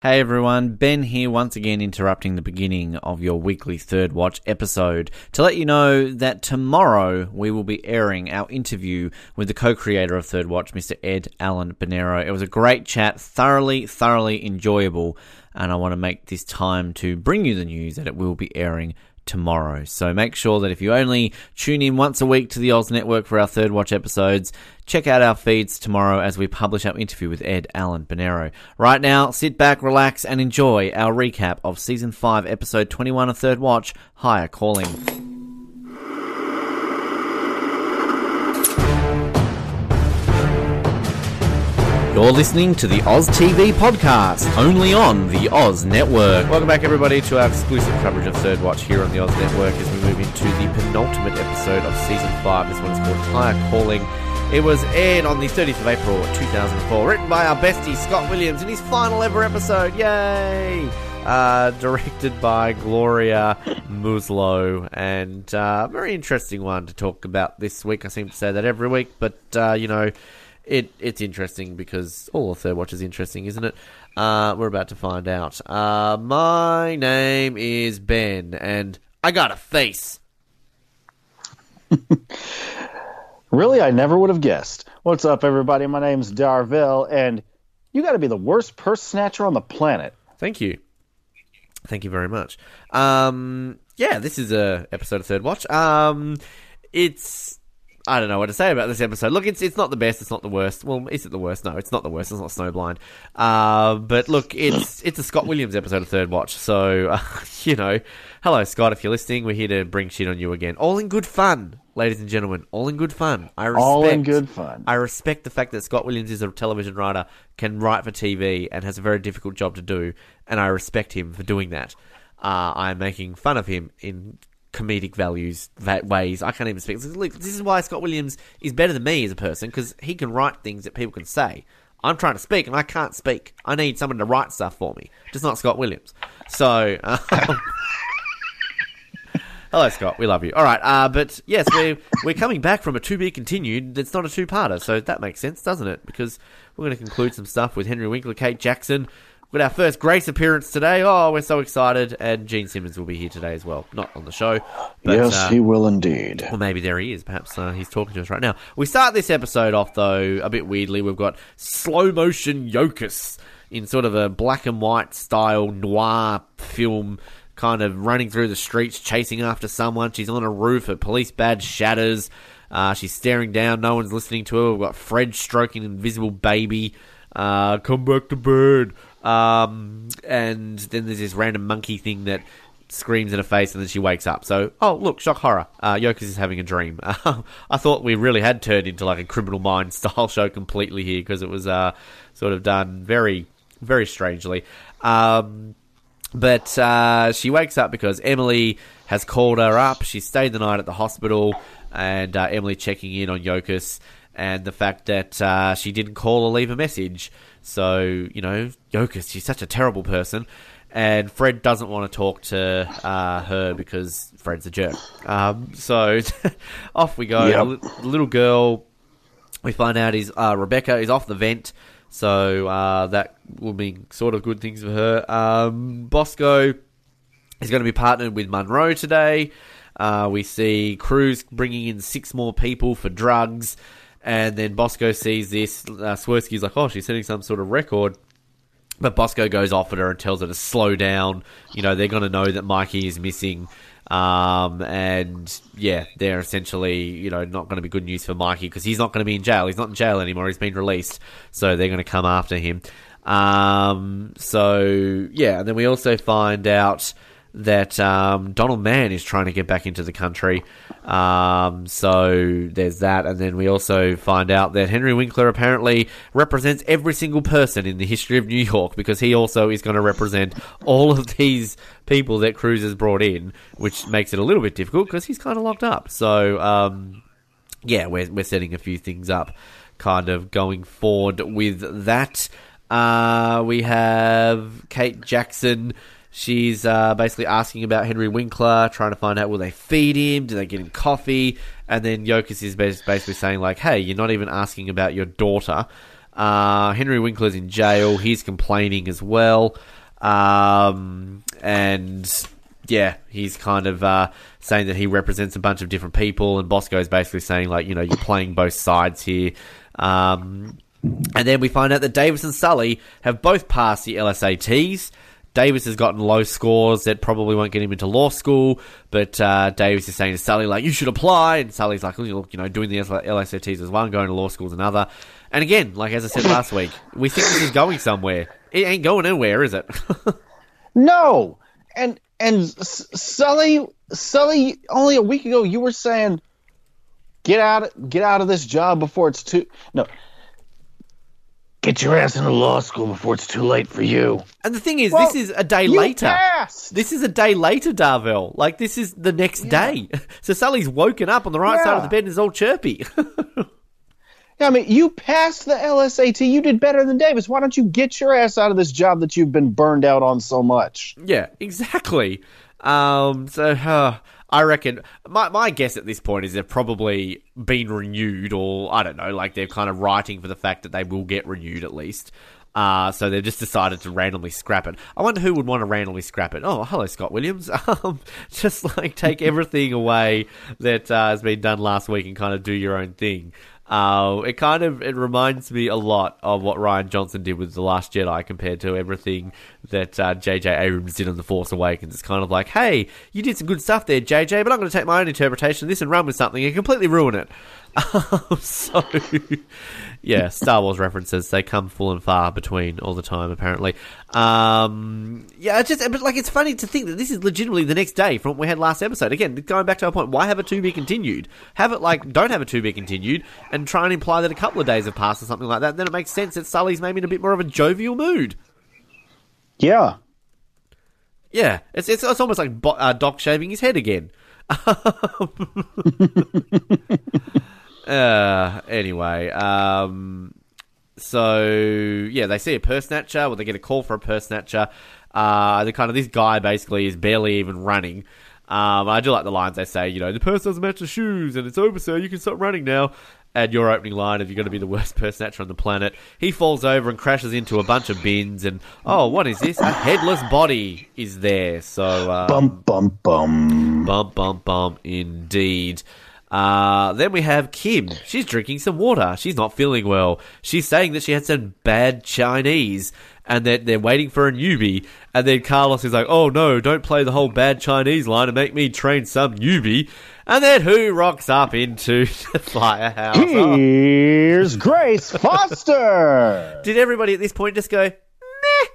Hey everyone, Ben here once again interrupting the beginning of your weekly Third Watch episode to let you know that tomorrow we will be airing our interview with the co-creator of Third Watch, Mr. Ed Allen Bernero. It was a great chat, thoroughly, thoroughly enjoyable, and I want to make this time to bring you the news that it will be airing tomorrow. So make sure that if you only tune in once a week to the Oz Network for our Third Watch episodes, check out our feeds tomorrow as we publish our interview with Ed Allen Bernero. Right now, sit back, relax, and enjoy our recap of Season 5, Episode 21 of Third Watch, Higher Calling. You're listening to the Oz TV podcast, only on the Oz Network. Welcome back, everybody, to our exclusive coverage of Third Watch here on the Oz Network as we move into the penultimate episode of season five. This one is called Higher Calling. It was aired on the 30th of April 2004, written by our bestie Scott Williams in his final ever episode. Yay! Uh, directed by Gloria Muzio, and uh, very interesting one to talk about this week. I seem to say that every week, but uh, you know it it's interesting because all of Third Watch is interesting, isn't it? Uh, we're about to find out. Uh, my name is Ben, and I got a face. really, I never would have guessed. What's up, everybody? My name's Darvell, and you got to be the worst purse snatcher on the planet. Thank you. Thank you very much. Um, yeah, this is a episode of Third Watch. Um, it's I don't know what to say about this episode. Look, it's it's not the best, it's not the worst. Well, is it the worst? No, it's not the worst. It's not Snowblind. Uh, but look, it's it's a Scott Williams episode of Third Watch. So uh, you know, hello Scott, if you're listening, we're here to bring shit on you again. All in good fun, ladies and gentlemen. All in good fun. I respect, all in good fun. I respect the fact that Scott Williams is a television writer, can write for TV, and has a very difficult job to do, and I respect him for doing that. Uh, I'm making fun of him in comedic values that ways. I can't even speak. This is why Scott Williams is better than me as a person because he can write things that people can say. I'm trying to speak and I can't speak. I need someone to write stuff for me, just not Scott Williams. So, um, hello Scott, we love you. All right, uh, but yes, we're we're coming back from a to be continued. That's not a two parter, so that makes sense, doesn't it? Because we're going to conclude some stuff with Henry Winkler, Kate Jackson, with our first Grace appearance today. Oh, we're so excited. And Gene Simmons will be here today as well. Not on the show. But, yes, uh, he will indeed. Well, maybe there he is. Perhaps uh, he's talking to us right now. We start this episode off, though, a bit weirdly. We've got slow motion Yokas in sort of a black and white style noir film. Kind of running through the streets, chasing after someone. She's on a roof. Her police badge shatters. Uh, she's staring down. No one's listening to her. We've got Fred stroking an invisible baby. Uh, come back to bed. Um, and then there's this random monkey thing that screams in her face and then she wakes up. So, oh, look, shock horror. Uh, Yokas is having a dream. I thought we really had turned into like a criminal mind style show completely here because it was uh, sort of done very, very strangely. Um, but uh, she wakes up because Emily has called her up. She stayed the night at the hospital and uh, Emily checking in on Yokas and the fact that uh, she didn't call or leave a message. So, you know, Yokas, she's such a terrible person. And Fred doesn't want to talk to uh, her because Fred's a jerk. Um, so off we go. Yep. The little girl, we find out is uh, Rebecca is off the vent. So uh, that will mean sort of good things for her. Um, Bosco is going to be partnered with Monroe today. Uh, we see Cruz bringing in six more people for drugs. And then Bosco sees this. Uh, Swersky's like, oh, she's setting some sort of record. But Bosco goes off at her and tells her to slow down. You know, they're going to know that Mikey is missing. Um, and yeah, they're essentially, you know, not going to be good news for Mikey because he's not going to be in jail. He's not in jail anymore. He's been released. So they're going to come after him. Um, so yeah, and then we also find out that um, Donald Mann is trying to get back into the country. Um, so there's that, and then we also find out that Henry Winkler apparently represents every single person in the history of New York because he also is going to represent all of these people that Cruz has brought in, which makes it a little bit difficult because he's kind of locked up. So um, yeah, we're we're setting a few things up, kind of going forward with that. Uh, we have Kate Jackson She's uh, basically asking about Henry Winkler, trying to find out will they feed him, do they get him coffee, and then Yokas is basically saying like, "Hey, you're not even asking about your daughter." Uh, Henry Winkler's in jail. He's complaining as well. Um, and yeah, he's kind of uh, saying that he represents a bunch of different people, and Bosco is basically saying like, you know, you're playing both sides here. Um, and then we find out that Davis and Sully have both passed the LSATs. Davis has gotten low scores that probably won't get him into law school, but uh, Davis is saying to Sully, like, you should apply. And Sully's like, look, you know, doing the LSATs is one, going to law school is another. And again, like as I said last week, we think this is going somewhere. It ain't going anywhere, is it? no. And and Sully Sully only a week ago you were saying get out get out of this job before it's too no Get your ass into law school before it's too late for you. And the thing is, well, this is a day later. Passed. This is a day later, Darvell. Like this is the next yeah. day. So Sully's woken up on the right yeah. side of the bed and is all chirpy. yeah, I mean, you passed the LSAT. You did better than Davis. Why don't you get your ass out of this job that you've been burned out on so much? Yeah, exactly. Um, so. Uh, I reckon my my guess at this point is they've probably been renewed, or I don't know, like they're kind of writing for the fact that they will get renewed at least. Uh, so they've just decided to randomly scrap it. I wonder who would want to randomly scrap it. Oh, hello, Scott Williams. Um, just like take everything away that uh, has been done last week and kind of do your own thing. Uh, it kind of it reminds me a lot of what Rian Johnson did with the Last Jedi compared to everything that uh, J.J. Abrams did on the Force Awakens. It's kind of like, hey, you did some good stuff there, J.J., but I'm going to take my own interpretation of this and run with something and completely ruin it. so, yeah, Star Wars references they come full and far between all the time. Apparently, um, yeah, it's just but like it's funny to think that this is legitimately the next day from what we had last episode. Again, going back to our point, why have it to be continued? Have it like don't have it to be continued, and try and imply that a couple of days have passed or something like that. Then it makes sense that Sully's maybe in a bit more of a jovial mood. Yeah, yeah, it's it's, it's almost like uh, Doc shaving his head again. Uh, anyway, um, so yeah, they see a purse snatcher, or they get a call for a purse snatcher. Uh, the kind of this guy basically is barely even running. Um, I do like the lines they say, you know, the purse doesn't match the shoes, and it's over, sir. You can stop running now. And your opening line if you're going to be the worst purse snatcher on the planet. He falls over and crashes into a bunch of bins, and oh, what is this? A headless body is there. So um, bum bum bum bum bum bum, indeed. Uh, then we have Kim. She's drinking some water. She's not feeling well. She's saying that she had some bad Chinese and that they're waiting for a newbie. And then Carlos is like, oh no, don't play the whole bad Chinese line and make me train some newbie. And then who rocks up into the firehouse? Here's Grace Foster. Did everybody at this point just go, meh?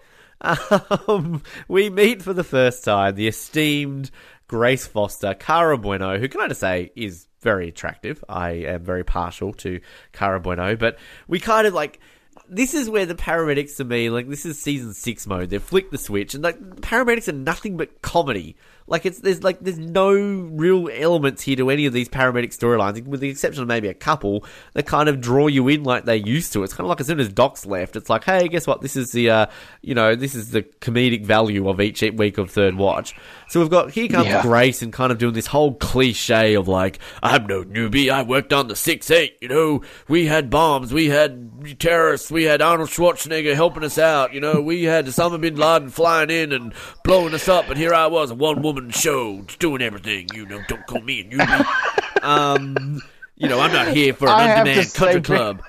Um, we meet for the first time the esteemed Grace Foster, Cara Buono, who can I just say is very attractive. I am very partial to Cara Buono, but we kind of like this is where the paramedics to me, like this is season six mode. They flick the switch, and like paramedics are nothing but comedy. Like it's there's like there's no real elements here to any of these paramedic storylines, with the exception of maybe a couple that kind of draw you in like they used to. It's kind of like as soon as Doc's left, it's like, hey, guess what? This is the uh, you know this is the comedic value of each week of Third Watch. So we've got here comes yeah. Grace and kind of doing this whole cliche of like, I'm no newbie. I worked on the six eight. You know, we had bombs, we had terrorists, we had Arnold Schwarzenegger helping us out. You know, we had Osama bin Laden flying in and blowing us up, and here I was, a one woman woman show, doing everything. You know, don't call me a newbie. um, you know, I'm not here for an on-demand country club.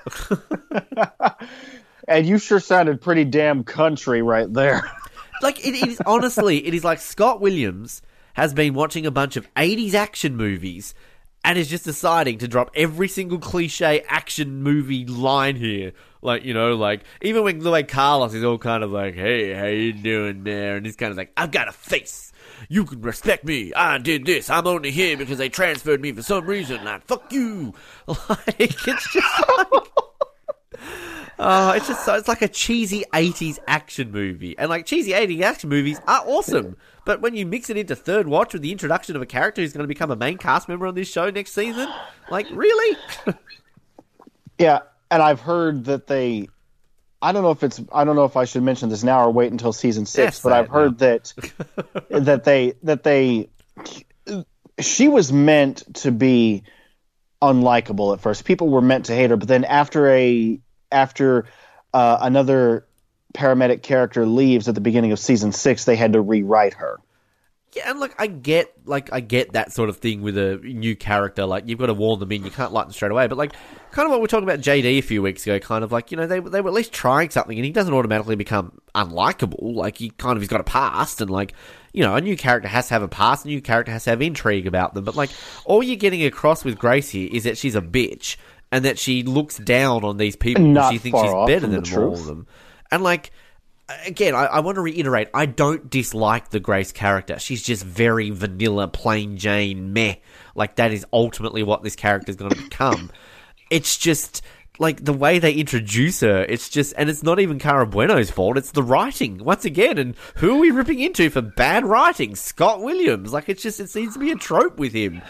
and you sure sounded pretty damn country right there. like it, it is honestly, it is like Scott Williams has been watching a bunch of 80s action movies and is just deciding to drop every single cliche action movie line here. Like, you know, like, even when the way Carlos is all kind of like, hey, how you doing there? And he's kind of like, I've got a face you can respect me. I did this. I'm only here because they transferred me for some reason. Like, fuck you. Like, it's just like. Oh, it's just so, it's like a cheesy 80s action movie. And like cheesy 80s action movies are awesome. But when you mix it into third watch with the introduction of a character who's going to become a main cast member on this show next season, like really? yeah, and I've heard that they I don't know if it's I don't know if I should mention this now or wait until season six, yes, but I've heard now. that that they that they she was meant to be unlikable at first. People were meant to hate her, but then after a after uh, another paramedic character leaves at the beginning of season six, they had to rewrite her. Yeah, and like I get, like I get that sort of thing with a new character. Like you've got to warn them in, you can't light them straight away. But like, kind of what we are talking about JD a few weeks ago. Kind of like you know they they were at least trying something, and he doesn't automatically become unlikable. Like he kind of he's got a past, and like you know a new character has to have a past, a new character has to have intrigue about them. But like all you're getting across with Grace here is that she's a bitch, and that she looks down on these people. Not she thinks she's better than the all of them, and like again, I, I want to reiterate, I don't dislike the Grace character. She's just very vanilla, plain Jane, meh. Like, that is ultimately what this character is going to become. It's just, like, the way they introduce her, it's just, and it's not even Cara Buono's fault, it's the writing, once again. And who are we ripping into for bad writing? Scott Williams. Like, it's just, it seems to be a trope with him.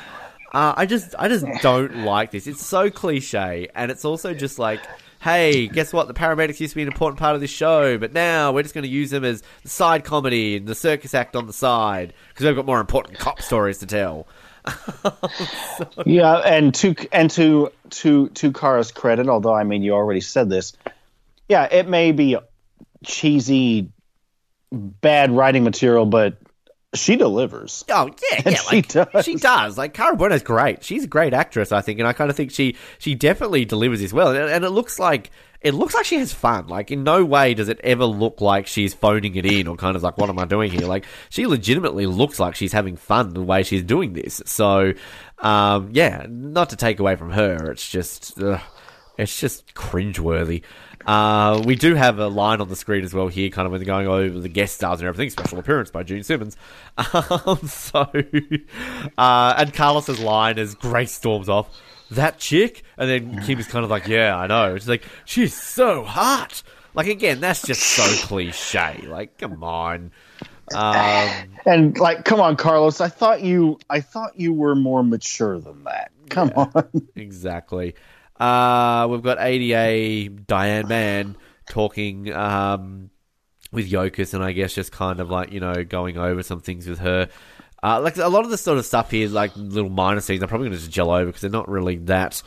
Uh, I just, I just don't like this. It's so cliche, and it's also just like, hey, guess what? The paramedics used to be an important part of this show, but now we're just going to use them as the side comedy and the circus act on the side because we've got more important cop stories to tell. Yeah, and to and to to to Cara's credit, although I mean you already said this, yeah, it may be cheesy, bad writing material, but she delivers. Oh yeah, yeah, she like does. she does. Like Cara Buono's great. She's a great actress, I think, and I kind of think she she definitely delivers as well. And, and it looks like it looks like she has fun. Like in no way does it ever look like she's phoning it in or kind of like what am I doing here? Like she legitimately looks like she's having fun the way she's doing this. So um, yeah, not to take away from her, it's just ugh, it's just cringeworthy. Uh, we do have a line on the screen as well here, kind of when they're going over the guest stars and everything. Special appearance by June Simmons. Um, so, uh, and Carlos's line is Grace storms off, that chick, and then Kim is kind of like, yeah, I know. She's like, she's so hot. Like again, that's just so cliche. Like, come on. Um, And like, come on, Carlos, I thought you I thought you were more mature than that. Come on. Exactly. Uh, we've got ADA Diane Mann talking um, with Yokas, and I guess just kind of like you know going over some things with her. Uh, like a lot of the sort of stuff here, like little minor scenes, I'm probably going to just gel over because they're not really that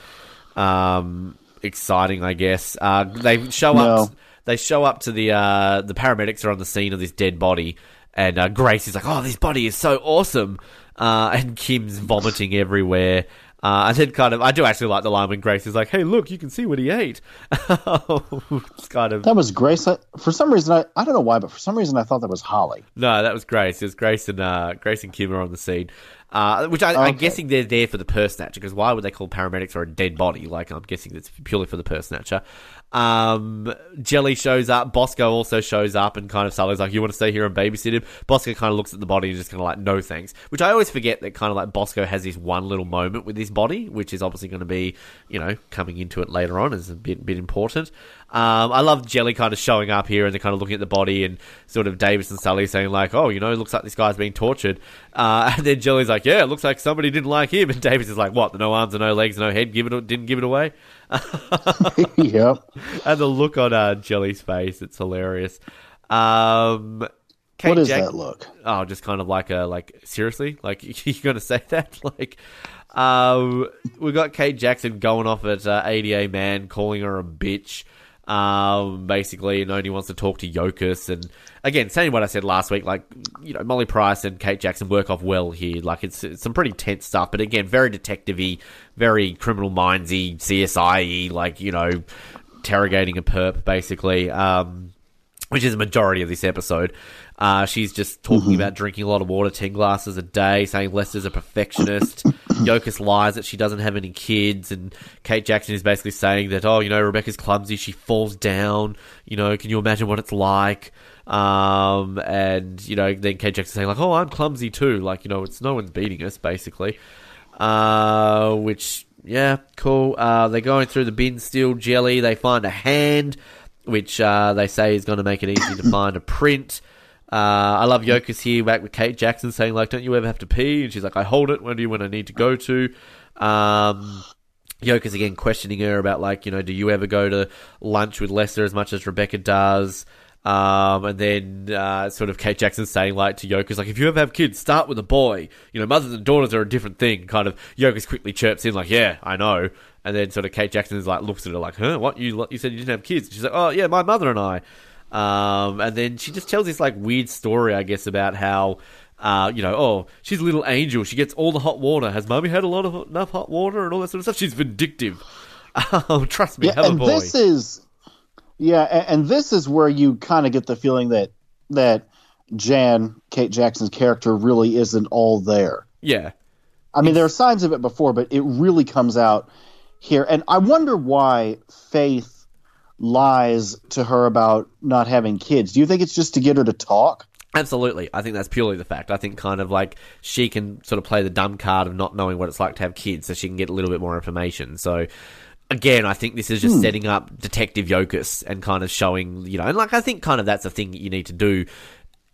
um, exciting. I guess uh, they show up. They show up to the uh, the paramedics are on the scene of this dead body, and uh, Grace is like, "Oh, this body is so awesome," uh, and Kim's vomiting everywhere. Uh, and then kind of, I do actually like the line when Grace is like, "Hey, look, you can see what he ate." it's kind of That was Grace. I, for some reason, I, I don't know why, but for some reason, I thought that was Holly. no, that was Grace. It was Grace and uh, Grace and Kim are on the scene. Uh, which I, I'm Okay. guessing they're there for the purse snatcher because why would they call paramedics or a dead body? Like I'm guessing it's purely for the purse snatcher. Um, Jelly shows up. Bosco also shows up and kind of Sully's like, "You want to stay here and babysit him?" Bosco kind of looks at the body and just kind of like, "No thanks." Which I always forget that kind of like Bosco has this one little moment with this body, which is obviously going to be, you know, coming into it later on is a bit bit important. Um, I love Jelly kind of showing up here and they're kind of looking at the body and sort of Davis and Sully saying like, "Oh, you know, it looks like this guy's being tortured." Uh, and then Jelly's like, "Yeah, it looks like somebody didn't like him." And Davis is like, "What? The no arms and no legs, and no head, give it, didn't give it away." yep. and the look on uh, Jelly's face, it's hilarious. Um, Kate What is Jack- that look? Oh, just kind of like a like seriously, like you're gonna say that? Like, um, we got Kate Jackson going off at uh, ADA Mann, calling her a bitch. Um, basically, and only wants to talk to Yokas. And again, saying what I said last week, like you know, Molly Price and Kate Jackson work off well here. Like it's, it's some pretty tense stuff, but again, very detective-y, very criminal mindsy, CSI-y, like you know, interrogating a perp basically. Um, which is the majority of this episode. Uh, she's just talking about drinking a lot of water, 10 glasses a day, saying Lester's a perfectionist. Yokas lies that she doesn't have any kids, and Kate Jackson is basically saying that, oh, you know, Rebecca's clumsy, she falls down, you know, can you imagine what it's like? Um, and, you know, then Kate Jackson saying, like, oh, I'm clumsy too, like, you know, it's no one's beating us, basically. Uh, which, yeah, cool. Uh, they're going through the bin still, jelly, they find a hand which uh, they say is going to make it easy to find a print. Uh, I love Yokas here back with Kate Jackson saying like, "Don't you ever have to pee?" And she's like, "I hold it when do you when I need to go to." Um, Yokas again questioning her about like, you know, do you ever go to lunch with Lester as much as Rebecca does? Um, and then uh, sort of Kate Jackson saying like to Yokas, like, if you ever have kids, start with a boy. You know, mothers and daughters are a different thing. Kind of Yokas quickly chirps in like, yeah, I know. And then sort of Kate Jackson is like looks at her like, "Huh? What you you said you didn't have kids?" She's like, "Oh yeah, my mother and I." Um, and then she just tells this like weird story, I guess, about how. Uh, you know, oh, she's a little angel. She gets all the hot water. Has mummy had a lot of enough hot water and all that sort of stuff? She's vindictive. Oh, trust me, Yeah, have a and boy. this is yeah, and, and this is where you kind of get the feeling that that Jan, Kate Jackson's character, really isn't all there. yeah, I mean, there are signs of it before, but it really comes out here. And I wonder why Faith lies to her about not having kids. Do you think it's just to get her to talk? Absolutely. I think that's purely the fact. I think kind of like she can sort of play the dumb card of not knowing what it's like to have kids so she can get a little bit more information. So again, I think this is just hmm. setting up Detective Yokas and kind of showing, you know, and like I think kind of that's a thing that you need to do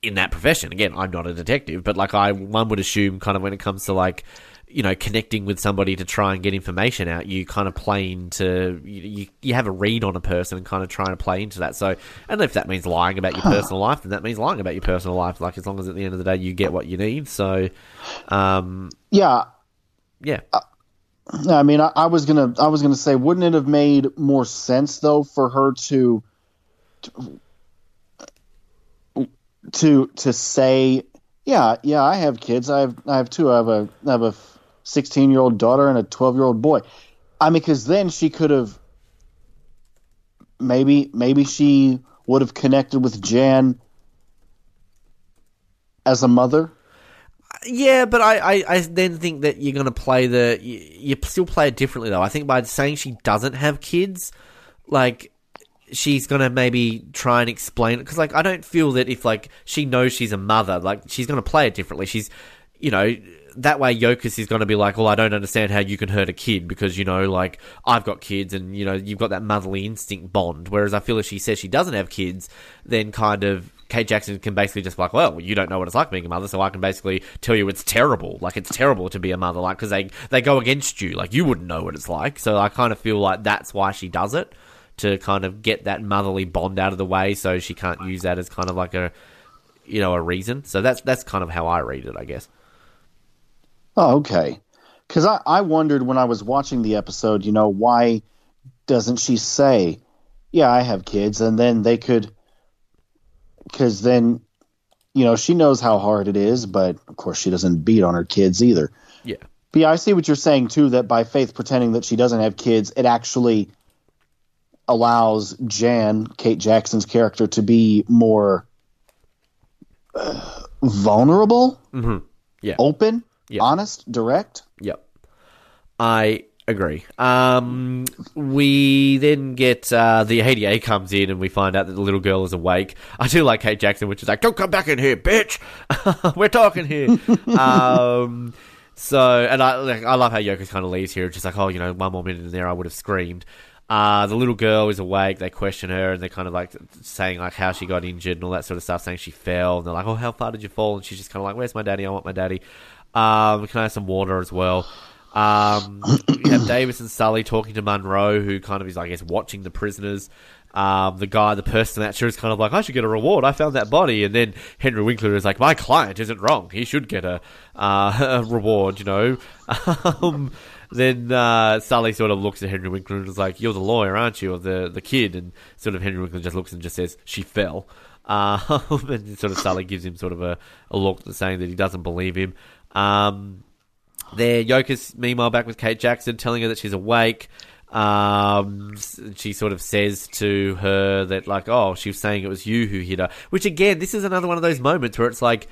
in that profession. Again, I'm not a detective, but like I one would assume kind of when it comes to like you know connecting with somebody to try and get information out, you kind of play into you you, have a read on a person and kind of trying to play into that. So, and if that means lying about your personal life, then that means lying about your personal life. Like as long as at the end of the day you get what you need. So, um, Yeah, yeah, I mean, I, I was gonna, I was gonna say, wouldn't it have made more sense though for her to, to, to say, yeah, yeah, I have kids. I have, I have two. I have a, I have a sixteen-year-old daughter and a twelve-year-old boy. I mean, because then she could have, maybe, maybe she would have connected with Jan as a mother. Yeah, but I, I, I then think that you're going to play the. You, you still play it differently, though. I think by saying she doesn't have kids, like, she's going to maybe try and explain it. Because, like, I don't feel that if, like, she knows she's a mother, like, she's going to play it differently. She's, you know. That way, Yokus is going to be like, "Well, I don't understand how you can hurt a kid because you know, like I've got kids, and you know, you've got that motherly instinct bond." Whereas I feel if she says she doesn't have kids, then kind of Kate Jackson can basically just be like, well, you don't know what it's like being a mother, so I can basically tell you it's terrible. Like it's terrible to be a mother, like because they they go against you. Like you wouldn't know what it's like. So I kind of feel like that's why she does it to kind of get that motherly bond out of the way, so she can't use that as kind of like a you know a reason. So that's that's kind of how I read it, I guess. Oh, okay. Because I, I wondered when I was watching the episode, you know, why doesn't she say, yeah, I have kids? And then they could, because then, you know, she knows how hard it is, but of course she doesn't beat on her kids either. Yeah. But yeah, I see what you're saying too, that by Faith pretending that she doesn't have kids, it actually allows Jan, Kate Jackson's character, to be more uh, vulnerable, Mm-hmm. Yeah. open, Yeah. honest, direct. Yep. I agree. Um, we then get uh, the ADA comes in and we find out that the little girl is awake. I do like Kate Jackson, which is like, "Don't come back in here, bitch. We're talking here." um, so, and I like, I love how Yoko kind of leaves here, just like, "Oh, you know, one more minute in there, I would have screamed." Uh, the little girl is awake. They question her and they're kind of like saying like how she got injured and all that sort of stuff, saying she fell. And they're like, "Oh, how far did you fall?" And she's just kind of like, "Where's my daddy? I want my daddy." Um, can I have some water as well? Um, you have Davis and Sully talking to Monroe, who kind of is, I guess, watching the prisoners. Um, the guy, the person that sure is kind of like, I should get a reward. I found that body. And then Henry Winkler is like, my client isn't wrong. He should get a, uh, a reward, you know. Um, then uh, Sully sort of looks at Henry Winkler and is like, you're the lawyer, aren't you? Or the, the kid. And sort of Henry Winkler just looks and just says, she fell. Um, and sort of Sully gives him sort of a, a look saying that he doesn't believe him. Um, there, Yokas meanwhile back with Kate Jackson, telling her that she's awake. Um, she sort of says to her that, like, oh, she was saying it was you who hit her. Which, again, this is another one of those moments where it's like,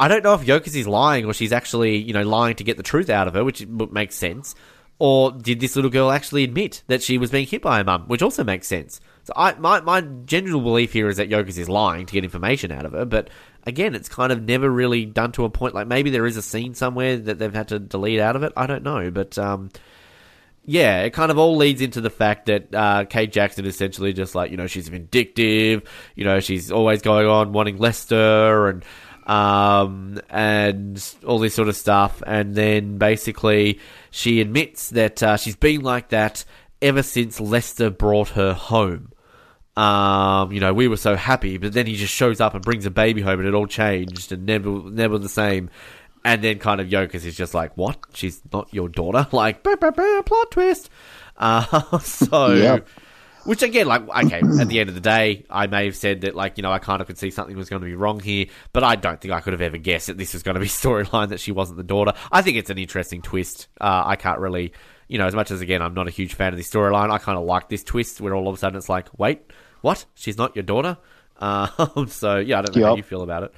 I don't know if Yokas is lying or she's actually, you know, lying to get the truth out of her, which makes sense. Or did this little girl actually admit that she was being hit by her mum, which also makes sense. So I, my, my general belief here is that Yokas is lying to get information out of her, but again, it's kind of never really done to a point. Like maybe there is a scene somewhere that they've had to delete out of it. I don't know, but um, yeah, it kind of all leads into the fact that uh, Kate Jackson essentially just like you know she's vindictive. You know she's always going on wanting Lester and um, and all this sort of stuff. And then basically she admits that uh, she's been like that ever since Lester brought her home. Um, you know, we were so happy, but then he just shows up and brings a baby home, and it all changed and never, never the same. And then kind of Yokas is just like, "What? She's not your daughter?" Like, bah, bah, bah, plot twist. Uh, so, which again, like, okay, at the end of the day, I may have said that, like, you know, I kind of could see something was going to be wrong here, but I don't think I could have ever guessed that this was going to be storyline that she wasn't the daughter. I think it's an interesting twist. Uh, I can't really, you know, as much as again, I'm not a huge fan of this storyline. I kind of like this twist where all of a sudden it's like, wait, what? She's not your daughter. Um, so yeah, I don't know how you feel about it.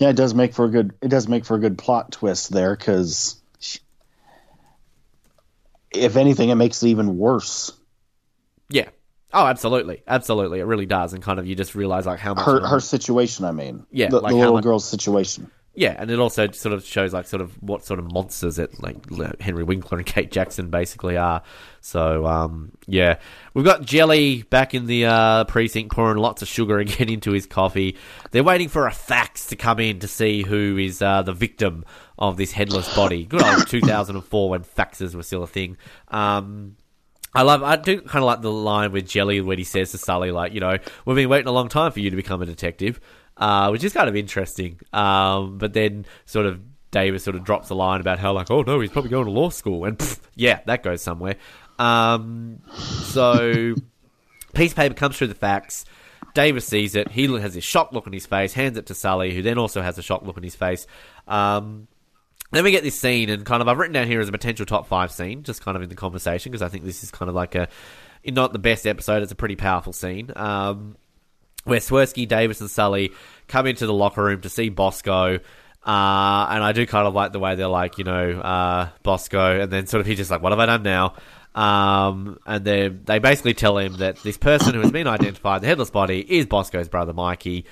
Yeah, it does make for a good. It does make for a good plot twist there because, if anything, it makes it even worse. Yeah. Oh, absolutely, absolutely. It really does, and kind of you just realize like how much Her her situation. I mean, Yeah, the, like the little much- girl's situation. Yeah, and it also sort of shows like sort of what sort of monsters that like Henry Winkler and Kate Jackson basically are. So um, yeah, we've got Jelly back in the uh, precinct pouring lots of sugar again into his coffee. They're waiting for a fax to come in to see who is uh, the victim of this headless body. Good old 2004 when faxes were still a thing. Um, I love. I do kind of like the line with Jelly when he says to Sully, like, you know, we've been waiting a long time for you to become a detective, uh, which is kind of interesting. Um, but then sort of Davis sort of drops a line about how like, oh no, he's probably going to law school, and yeah, that goes somewhere. Um, so piece of paper comes through the fax. Davis sees it. He has this shocked look on his face, hands it to Sully, who then also has a shocked look on his face. Um, then we get this scene, and kind of I've written down here as a potential top five scene, just kind of in the conversation because I think this is kind of like a, not the best episode. It's a pretty powerful scene. Um, where Swersky, Davis, and Sully come into the locker room to see Bosco. Uh, and I do kind of like the way they're like, you know, uh, Bosco, and then sort of he's just like, what have I done now? Um, and they they basically tell him that this person who has been identified, the headless body, is Bosco's brother Mikey.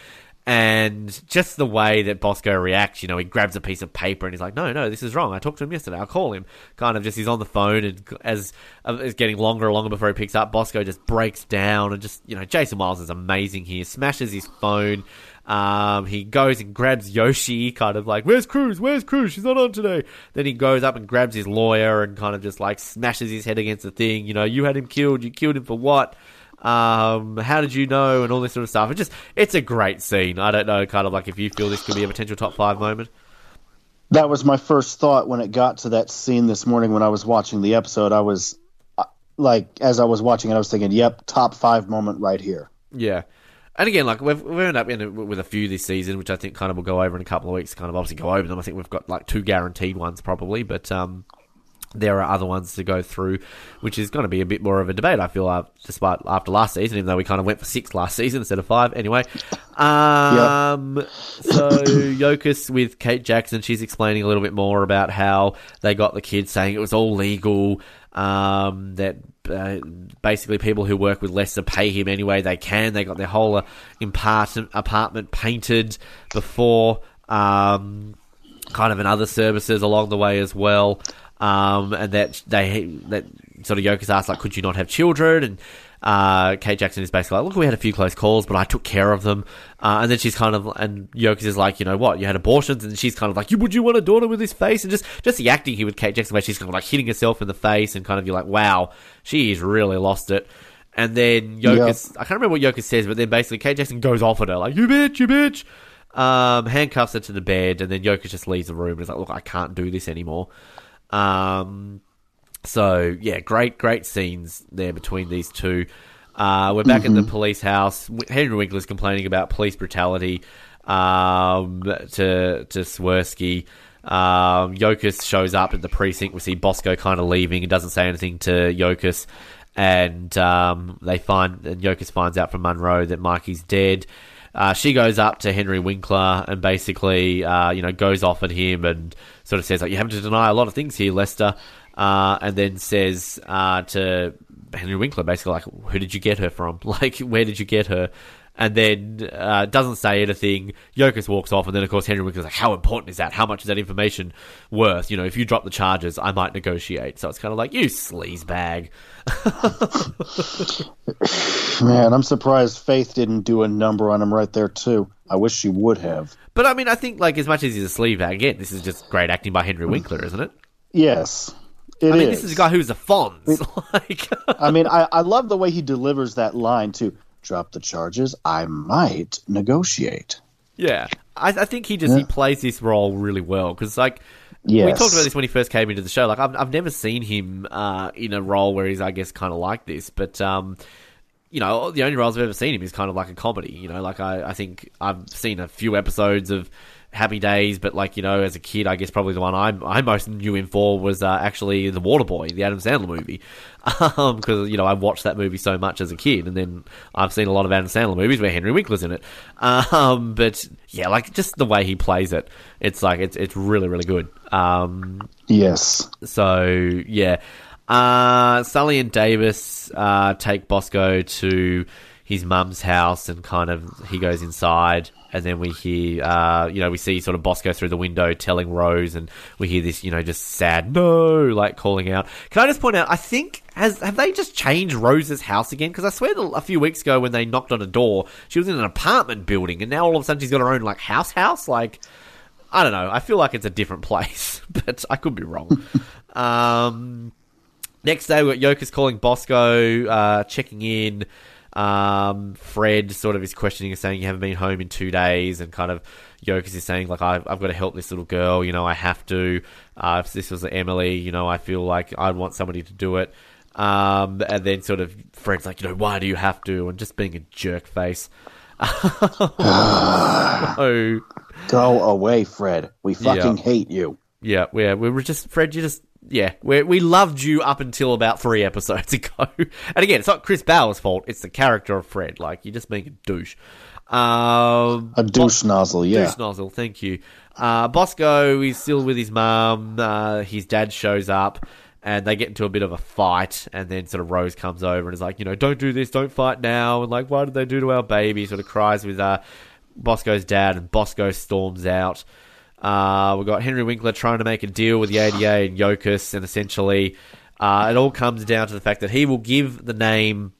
And just the way that Bosco reacts, you know, he grabs a piece of paper and he's like, "No, no, this is wrong. I talked to him yesterday. I'll call him." Kind of just he's on the phone, and as uh, it's getting longer and longer before he picks up, Bosco just breaks down and just you know, Jason Wiles is amazing here. Smashes his phone. Um, he goes and grabs Yoshi, kind of like, "Where's Cruz? Where's Cruz? She's not on today." Then he goes up and grabs his lawyer and kind of just like smashes his head against the thing. You know, you had him killed. You killed him for what? Um, how did you know? And all this sort of stuff. It just, it's a great scene. I don't know, kind of like if you feel this could be a potential top five moment. That was my first thought when it got to that scene this morning when I was watching the episode. I was uh, like, as I was watching it, I was thinking, "Yep, top five moment right here." Yeah. And again, like we've, we've ended up in a, with a few this season, which I think kind of will go over in a couple of weeks. Kind of obviously go over them. I think we've got like two guaranteed ones probably, but um, there are other ones to go through, which is going to be a bit more of a debate. I feel uh, despite after last season, even though we kind of went for six last season instead of five. Anyway, um, so Yokas with Kate Jackson, she's explaining a little bit more about how they got the kids, saying it was all legal. Um, that uh, basically people who work with Lester pay him anyway they can. They got their whole uh, apartment apartment painted before. Um, kind of in other services along the way as well. Um, and that they that sort of Yokas asked like, could you not have children? And uh, Kate Jackson is basically like, look, we had a few close calls, but I took care of them. Uh, and then she's kind of and Yokas is like, you know what, you had abortions, and she's kind of like, you would you want a daughter with this face? And just just the acting here with Kate Jackson, where she's kind of like hitting herself in the face, and kind of you're like, wow, she's really lost it. And then Yokas, I can't remember what Yokas says, but then basically Kate Jackson goes off at her like, you bitch, you bitch. Um, handcuffs her to the bed, and then Yokas just leaves the room and is like, look, I can't do this anymore. Um, so yeah, great, great scenes there between these two. Uh, we're back at the police house. Henry Winkler's complaining about police brutality um, to to Swersky. Um, Yokas shows up at the precinct. We see Bosco kind of leaving and doesn't say anything to Yokas. And um, they find and Yokas finds out from Monroe that Mikey's dead. Uh, she goes up to Henry Winkler and basically, uh, you know, goes off at him and sort of says, like, you have to deny a lot of things here, Lester. Uh, and then says uh, to Henry Winkler, basically, like, who did you get her from? Like, where did you get her? And then uh, doesn't say anything. Yokas walks off, and then of course Henry Winkler's like, "How important is that? How much is that information worth? You know, if you drop the charges, I might negotiate." So it's kind of like, "You sleaze bag." Man, I'm surprised Faith didn't do a number on him right there too. I wish she would have. But I mean, I think like as much as he's a sleaze bag, again, this is just great acting by Henry Winkler, isn't it? Yes, it I mean, is. this is a guy who's a Fonz. like, I mean, I, I love the way he delivers that line too. Drop the charges. I might negotiate. yeah, I, I think he just he plays this role really well because like Yes. we talked about this when he first came into the show. Like I've I've never seen him uh, in a role where he's I guess kind of like this, but um, you know the only roles I've ever seen him is kind of like a comedy. You know, like I I think I've seen a few episodes of. Happy Days, but like you know, as a kid, I guess probably the one I I most knew him for was uh, actually the Waterboy, the Adam Sandler movie, because you know I watched that movie so much as a kid, and then I've seen a lot of Adam Sandler movies where Henry Winkler's in it. Um, but yeah, like just the way he plays it, it's like it's it's really really good. Um, Yes. so yeah, uh, Sully and Davis uh, take Bosco to his mum's house, and kind of he goes inside, and then we hear, uh, you know, we see sort of Bosco through the window telling Rose, and we hear this, you know, just sad no, like calling out. Can I just point out? I think has have they just changed Rose's house again? Because I swear a few weeks ago when they knocked on a door, she was in an apartment building, and now all of a sudden she's got her own like house house, like. I don't know. I feel like it's a different place, but I could be wrong. um, next day, we got Yokas calling Bosco, uh, checking in. Um, Fred sort of is questioning and saying, You haven't been home in two days. And kind of Yokas is saying, like, I've, I've got to help this little girl. You know, I have to. Uh, if this was Emily, you know, I feel like I'd want somebody to do it. Um, and then sort of Fred's like, You know, why do you have to? And just being a jerk face. oh. Go away, Fred. We fucking Yeah. hate you. Yeah, we we were just Fred. You just yeah, we we loved you up until about three episodes ago. And again, it's not Chris Bauer's fault. It's the character of Fred. Like you're just being a douche. Um, A douche nozzle, yeah. douche nozzle. Thank you. Uh, Bosco is still with his mum. Uh, his dad shows up. And they get into a bit of a fight, and then sort of Rose comes over and is like, you know, don't do this, don't fight now, and like, what did they do to our baby? Sort of cries with uh, Bosco's dad, and Bosco storms out. Uh, we've got Henry Winkler trying to make a deal with the ADA and Yokas, and essentially, uh, it all comes down to the fact that he will give the name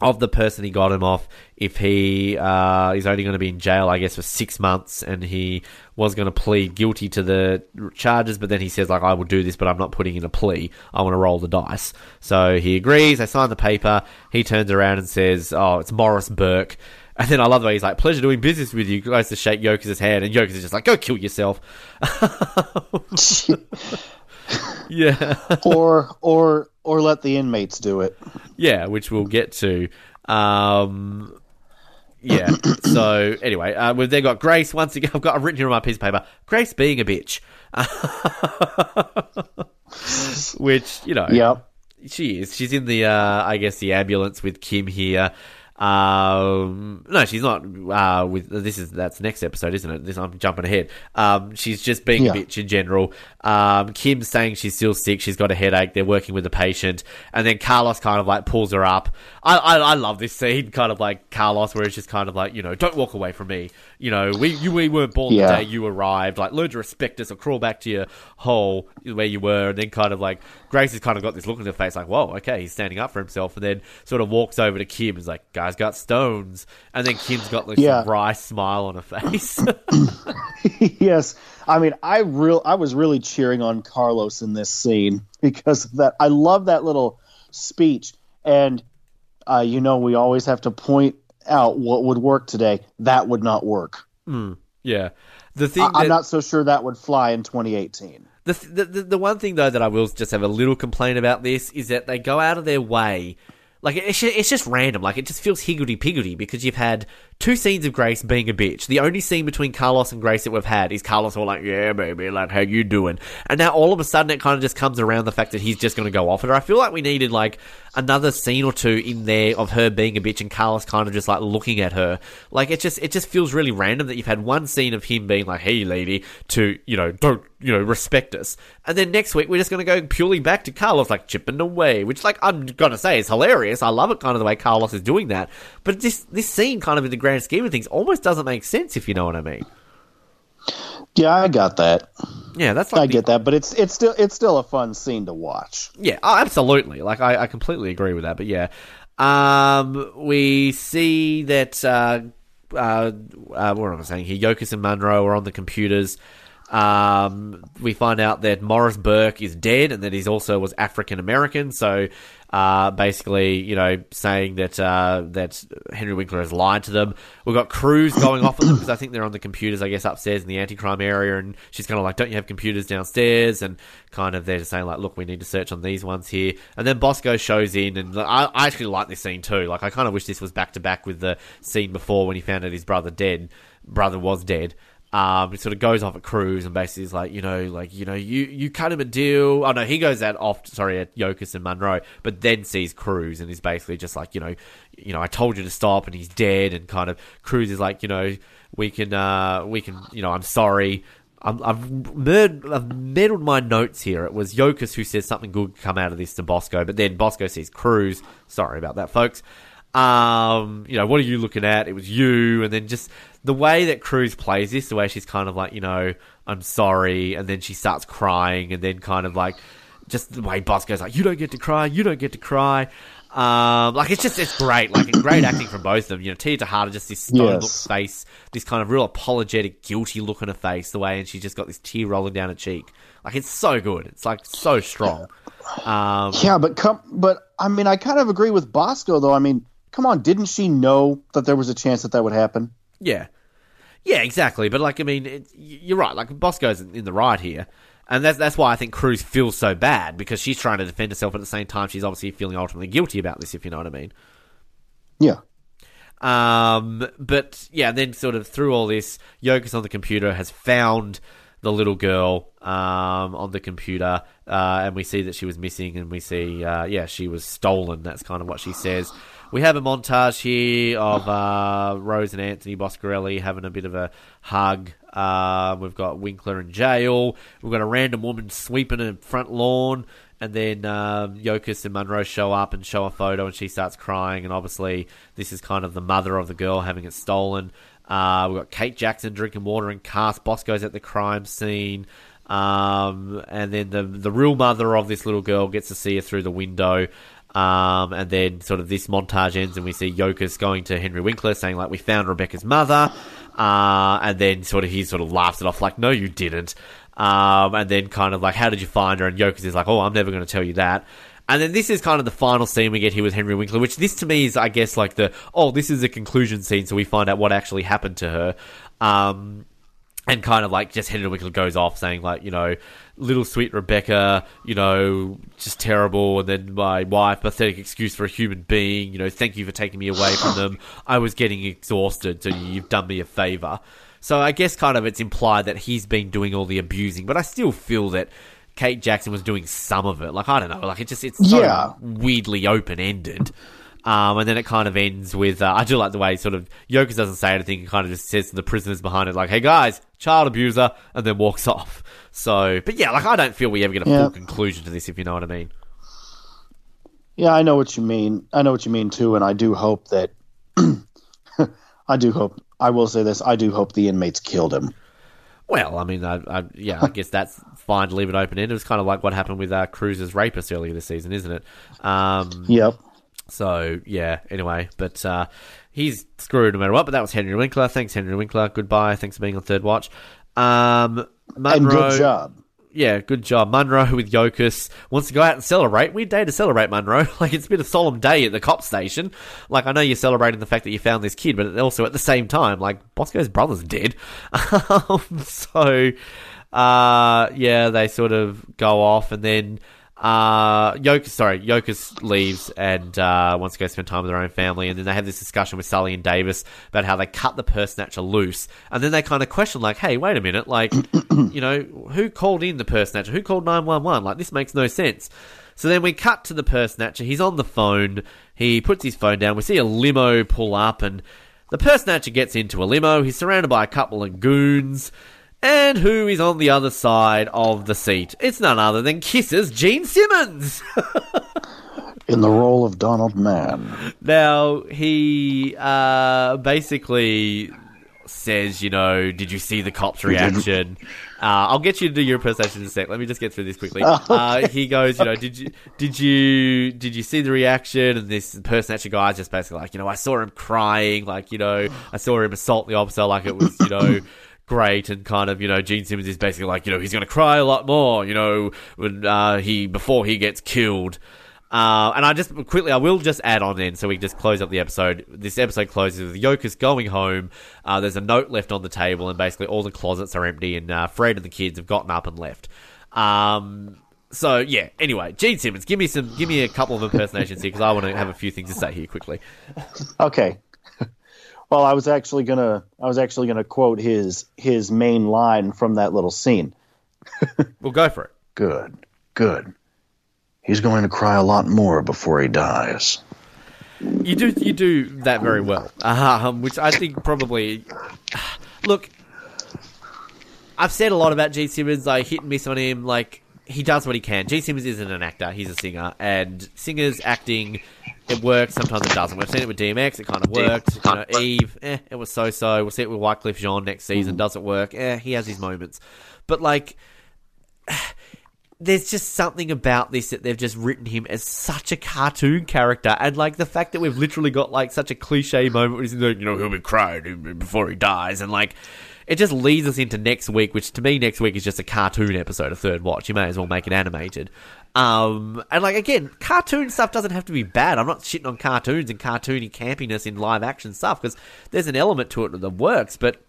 of the person he got him off if he uh, is only going to be in jail, I guess, for six months, and he was going to plead guilty to the charges, but then he says like, "I will do this, but I'm not putting in a plea. I want to roll the dice." So he agrees. They sign the paper. He turns around and says, "Oh, it's Morris Burke." And then I love the way he's like, "Pleasure doing business with you." Goes to shake Yokas' hand, and Yokas just like, "Go kill yourself." yeah. or or or let the inmates do it. Yeah, which we'll get to. Um, yeah. so anyway, uh, we've then got Grace once again. I've got I've written here on my piece of paper. Grace being a bitch, which you know, Yep. she is. She's in the uh, I guess the ambulance with Kim here. Um, no, she's not. Uh, with this is that's next episode, isn't it? This I'm jumping ahead. Um, she's just being Yeah. a bitch in general. Um, Kim's saying she's still sick. She's got a headache. They're working with the patient, and then Carlos kind of like pulls her up. I I, I love this scene, kind of like Carlos, where it's just kind of like you know, don't walk away from me. You know, we you we weren't born Yeah. the day you arrived. Like, learn to respect us or crawl back to your hole where you were. And then kind of like Grace has kind of got this look in her face, like, whoa, okay, he's standing up for himself. And then sort of walks over to Kim, and is like, guy's got stones. And then Kim's got this Yeah. wry smile on her face. yes. I mean, I real I was really cheering on Carlos in this scene because of that I love that little speech and uh, you know we always have to point out what would work today. That would not work. Hmm. yeah. The thing I- I'm not so sure that would fly in 2018. The, th- the, the the one thing though that I will just have a little complaint about this is that they go out of their way, like it's just, it's just random, like it just feels higgledy piggledy because you've had two scenes of Grace being a bitch. The only scene between Carlos and Grace that we've had is Carlos all like, "Yeah, baby, like how you doing?" And now all of a sudden it kind of just comes around the fact that he's just going to go off at her. I feel like we needed like another scene or two in there of her being a bitch and Carlos kind of just like looking at her. Like it just it just feels really random that you've had one scene of him being like, "Hey, lady," to you know, don't you know, respect us, and then next week we're just going to go purely back to Carlos like chipping away, which like I'm gonna say is hilarious. I love it kind of the way Carlos is doing that, but this this scene kind of in the grand scheme of things almost doesn't make sense if you know what I mean. Yeah, I got that. Yeah, that's like I the- get that, but it's it's still it's still a fun scene to watch. Yeah, oh, absolutely. Like I, I completely agree with that. But yeah, um, we see that uh, uh, uh, what am I saying here? Yokas and Monroe are on the computers. Um, we find out that Morris Burke is dead and that he's also was African American. So uh, basically, you know, saying that uh, that Henry Winkler has lied to them. We've got Cruz going off at them because I think they're on the computers, I guess, upstairs in the anti-crime area, and she's kind of like, "Don't you have computers downstairs?" And kind of they're just saying like, "Look, we need to search on these ones here." And then Bosco shows in, and I, I actually like this scene too. Like, I kind of wish this was back to back with the scene before when he found out his brother dead, brother was dead. Um, he sort of goes off at Cruz and basically is like, you know, like, you know, you, you cut him a deal. Oh no, he goes at off, sorry, at Yokas and Monroe, but then sees Cruz and is basically just like, you know, you know, I told you to stop and he's dead and kind of Cruz is like, you know, we can, uh, we can, you know, I'm sorry. I'm, I've, murd- I've meddled my notes here. It was Yokas who says something good come out of this to Bosco, but then Bosco sees Cruz. Sorry about that, folks. Um, you know, what are you looking at? It was you, and then just the way that Cruz plays this, the way she's kind of like, you know, I'm sorry, and then she starts crying, and then kind of like, just the way Bosco's like, you don't get to cry, you don't get to cry. Um, like it's just it's great, like great acting from both of them. You know, Tia Texada just this stone Yes. look face, this kind of real apologetic, guilty look on her face, the way, and she's just got this tear rolling down her cheek. Like it's so good. It's like so strong. Um, Yeah, but come, but I mean, I kind of agree with Bosco though. I mean, come on, didn't she know that there was a chance that that would happen? Yeah, yeah, exactly. But like, I mean, it, you're right. Like, Bosco's in the right here, and that's that's why I think Cruz feels so bad because she's trying to defend herself at the same time. She's obviously feeling ultimately guilty about this, if you know what I mean. Yeah, Um, but yeah, then sort of through all this, Yokas on the computer has found the little girl um, on the computer, uh, and we see that she was missing, and we see, uh, yeah, she was stolen. That's kind of what she says. We have a montage here of uh, Rose and Anthony Boscarelli having a bit of a hug. Uh, we've got Winkler in jail. We've got a random woman sweeping a front lawn. And then um, Yokas and Monroe show up and show a photo, and she starts crying. And obviously, this is kind of the mother of the girl having it stolen. Uh, we've got Kate Jackson drinking water and cast. Bosco's at the crime scene. Um, and then the the real mother of this little girl gets to see her through the window. Um, and then sort of this montage ends, and we see Yokas going to Henry Winkler saying like, "We found Rebecca's mother," uh, and then sort of he sort of laughs it off like, "No, you didn't." Um, and then kind of like, "How did you find her?" And Yokas is like, "Oh, I'm never going to tell you that." And then this is kind of the final scene we get here with Henry Winkler, which this to me is, I guess, like the oh, this is a conclusion scene, so we find out what actually happened to her. Um, and kind of like just Henry Winkler goes off saying like you know little sweet Rebecca you know just terrible. And then my wife pathetic excuse for a human being you know thank you for taking me away from them. I was getting exhausted so you've done me a favor. So I guess kind of it's implied that he's been doing all the abusing but I still feel that Kate Jackson was doing some of it. Like I don't know like it just it's so Yeah. weirdly open ended um, and then it kind of ends with uh, I do like the way sort of Yokas doesn't say anything, kind of just says to the prisoners behind it, like, "Hey guys, child abuser," and then walks off. So, but yeah, like I don't feel we ever get a Yeah. full conclusion to this, if you know what I mean. yeah, I know what you mean. I know what you mean too, and I do hope that. I do hope. I will say this. I do hope the inmates killed him. Well, I mean, I, I, yeah, I guess that's fine to leave it open ended. It was kind of like what happened with uh, Cruz's rapist earlier this season, isn't it? Um, Yep. So yeah. Anyway, but uh, he's screwed no matter what. But that was Henry Winkler. Thanks, Henry Winkler. Goodbye. Thanks for being on Third Watch. Um, And good job. yeah, good job. Monroe with Yokas wants to go out and celebrate. Weird day to celebrate, Monroe. Like it's been a solemn day at the cop station. Like I know you're celebrating the fact that you found this kid, but also at the same time, like Bosco's brother's dead. um, so, uh, yeah, they sort of go off, and then uh, Yokas, sorry, Yokas leaves and uh, wants to go spend time with their own family, and then they have this discussion with Sully and Davis about how they cut the purse snatcher loose, and then they kind of question, like, "Hey, wait a minute, like, you know, who called in the purse snatcher? Who called nine one one? Like, this makes no sense." So then we cut to the purse snatcher. He's on the phone. He puts his phone down. We see a limo pull up, and the purse snatcher gets into a limo. He's surrounded by a couple of goons. And who is on the other side of the seat? It's none other than Kiss's Gene Simmons. In the role of Donald Mann. now, he uh, basically says, you know, did you see the cop's reaction? Uh, I'll get you to do your impersonation in a sec. Let me just get through this quickly. Uh, he goes, you know, did you did you did you see the reaction? And this impersonator guy is just basically like, you know, I saw him crying, like, you know, I saw him assault the officer, like it was, you know. great, and kind of you know Gene Simmons is basically like you know he's going to cry a lot more, you know, when uh, he before he gets killed. Uh, and I just quickly, I will just add on in so we can just close up the episode. This episode closes with Yokas going home. Uh, there's a note left on the table, and basically all the closets are empty, and uh, Fred and the kids have gotten up and left. Um, so yeah. Anyway, Gene Simmons, give me some, give me a couple of impersonations here because I want to have a few things to say here quickly. Okay. Well, I was actually gonna I was actually gonna quote his his main line from that little scene. We'll go for it. Good, good. He's going to cry a lot more before he dies. You do you do that very well, um, which I think probably. Look, I've said a lot about Gene Simmons. I hit and miss on him. Like he does what he can. Gene Simmons isn't an actor; he's a singer, and singers acting it works. Sometimes it doesn't. We've seen it with DMX; it kind of worked. You know, Eve, eh, it was so so. We'll see it with Wyclef Jean next season. Does it work? Eh, he has his moments, but like there's just something about this that they've just written him as such a cartoon character, and like the fact that we've literally got like such a cliche moment where he's like, you know, he'll be crying before he dies, and like it just leads us into next week, which to me next week is just a cartoon episode, a third watch. You may as well make it animated. Um, and like again, cartoon stuff doesn't have to be bad. I'm not shitting on cartoons and cartoony campiness in live action stuff because there's an element to it that works, but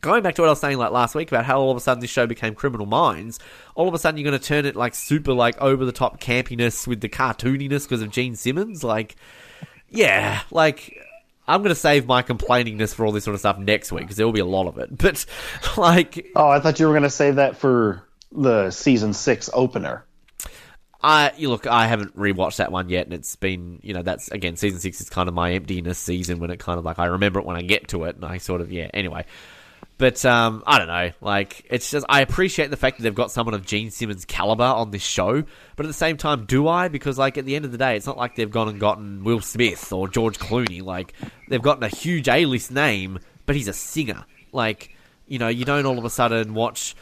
going back to what I was saying like last week about how all of a sudden this show became Criminal Minds, all of a sudden you're going to turn it like super like over the top campiness with the cartooniness because of Gene Simmons. Like, yeah, like I'm going to save my complainingness for all this sort of stuff next week because there will be a lot of it. But like, Oh, I thought you were going to save that for the season six opener. I you look, I haven't rewatched that one yet, and it's been you know that's again season six is kind of my emptiness season when it kind of like I remember it when I get to it, and I sort of yeah. Anyway, but um, I don't know. Like, it's just I appreciate the fact that they've got someone of Gene Simmons' caliber on this show, but at the same time, do I? Because like at the end of the day, it's not like they've gone and gotten Will Smith or George Clooney. Like they've gotten a huge A-list name, but he's a singer. Like you know, you don't all of a sudden watch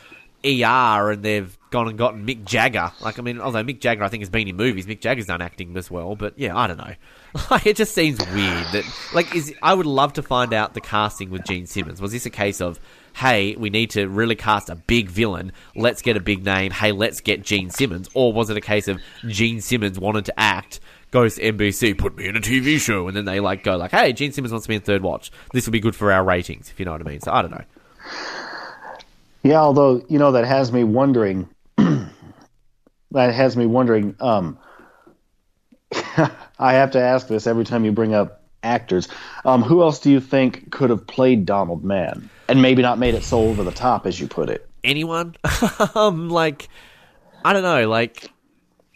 ER and they've gone and gotten Mick Jagger. Like I mean, although Mick Jagger I think has been in movies, Mick Jagger's done acting as well. But yeah, I don't know. Like it just seems weird that like is I would love to find out the casting with Gene Simmons. Was this a case of hey, we need to really cast a big villain. Let's get a big name. Hey, let's get Gene Simmons. Or was it a case of Gene Simmons wanted to act, goes to NBC, put me in a TV show, and then they like go like, hey, Gene Simmons wants to be in Third Watch. This will be good for our ratings, if you know what I mean. So I don't know. Yeah, although you know that has me wondering. that has me wondering. Um, I have to ask this every time you bring up actors. Um, who else do you think could have played Donald Mann and maybe not made it so over the top, as you put it? Anyone? um, like I don't know. Like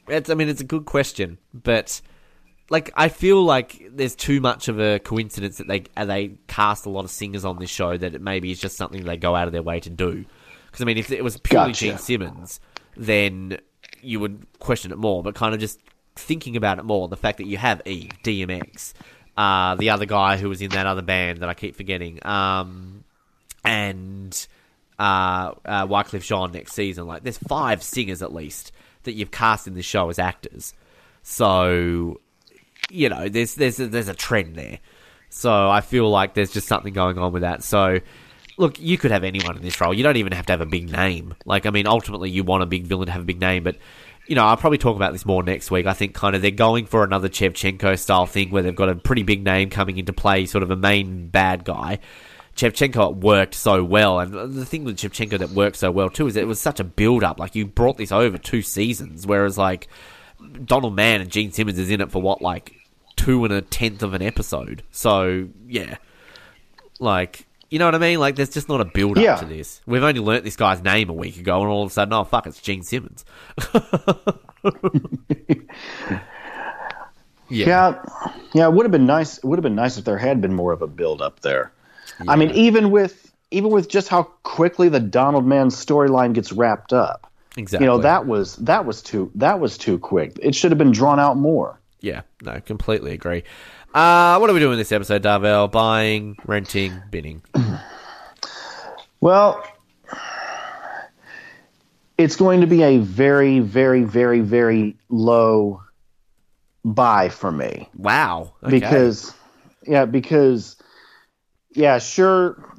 it's. I mean, it's a good question, but like I feel like there's too much of a coincidence that they they cast a lot of singers on this show that it maybe is just something they go out of their way to do. Because I mean, if it was purely Gotcha. Gene Simmons, then you would question it more. But kind of just thinking about it more, the fact that you have E DMX, uh, the other guy who was in that other band that I keep forgetting, um, and uh, uh, Wyclef Jean next season. Like, there's five singers at least that you've cast in this show as actors. So, you know, there's there's a, there's a trend there. So I feel like there's just something going on with that. So. Look, you could have anyone in this role. You don't even have to have a big name. Like, I mean, ultimately, you want a big villain to have a big name, but you know, I'll probably talk about this more next week. I think kind of they're going for another Chevchenko style thing where they've got a pretty big name coming into play, sort of a main bad guy. Chevchenko worked so well, and the thing with Chevchenko that worked so well too is it was such a build up. Like you brought this over two seasons, whereas like Donald Mann and Gene Simmons is in it for what like two and a tenth of an episode. So yeah, like you know what I mean? Like there's just not a build up Yeah. to this. We've only learnt this guy's name a week ago, and all of a sudden, oh fuck, it's Gene Simmons. yeah. Yeah, yeah. It would have been nice. It would have been nice if there had been more of a build up there. I mean, even with even with just how quickly the Donald Mann storyline gets wrapped up, exactly. you know that was that was too that was too quick. It should have been drawn out more. Yeah, no, completely agree. Uh, what are we doing this episode, Darvell? Buying, renting, bidding. Well, it's going to be a very, very, very, very low buy for me. Wow. Okay. because yeah because yeah sure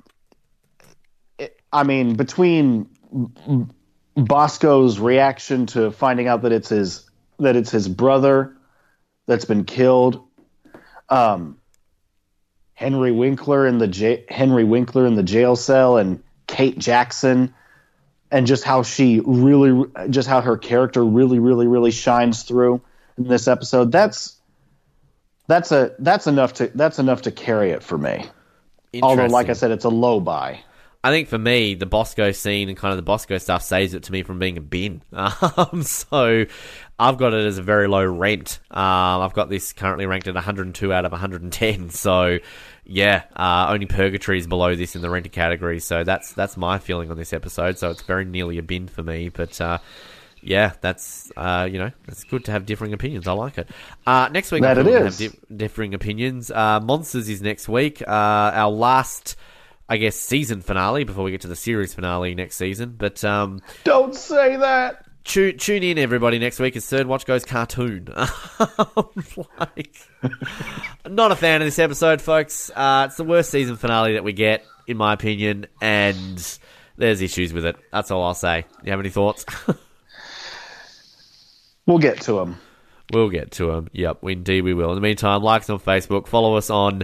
it, I mean, between Bosco's reaction to finding out that it's his that it's his brother that's been killed, um, Henry Winkler in the j- Henry Winkler in the jail cell, and Kate Jackson, and just how she really, just how her character really, really, really shines through in this episode. That's that's a that's enough to that's enough to carry it for me. Although, like I said, it's a low buy. I think for me, the Bosco scene and kind of the Bosco stuff saves it to me from being a bin. Um, so I've got it as a very low rent. Um, I've got this currently ranked at 102 out of 110. So yeah, uh, only Purgatory is below this in the renter category. So that's that's my feeling on this episode. So it's very nearly a bin for me. But uh, yeah, that's uh, you know it's good to have differing opinions. I like it. Uh, next week, That it have di- differing opinions. Uh, Monsters is next week. Uh, our last. I guess season finale before we get to the series finale next season. But um, Don't say that. tune, tune in everybody next week as Third Watch goes cartoon. like, not a fan of this episode, folks. Uh, it's the worst season finale that we get, in my opinion, and there's issues with it. That's all I'll say. You have any thoughts? We'll get to him. We'll get to them. Yep, indeed we will. In the meantime, like us on Facebook, follow us on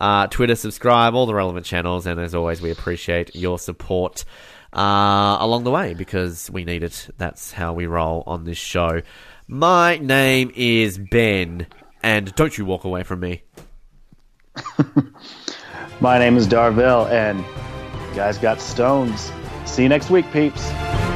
uh, Twitter, subscribe, all the relevant channels, and as always, we appreciate your support uh, along the way because we need it. That's how we roll on this show. My name is Ben, and don't you walk away from me. My name is Darvell, and guys got stones. See you next week, peeps.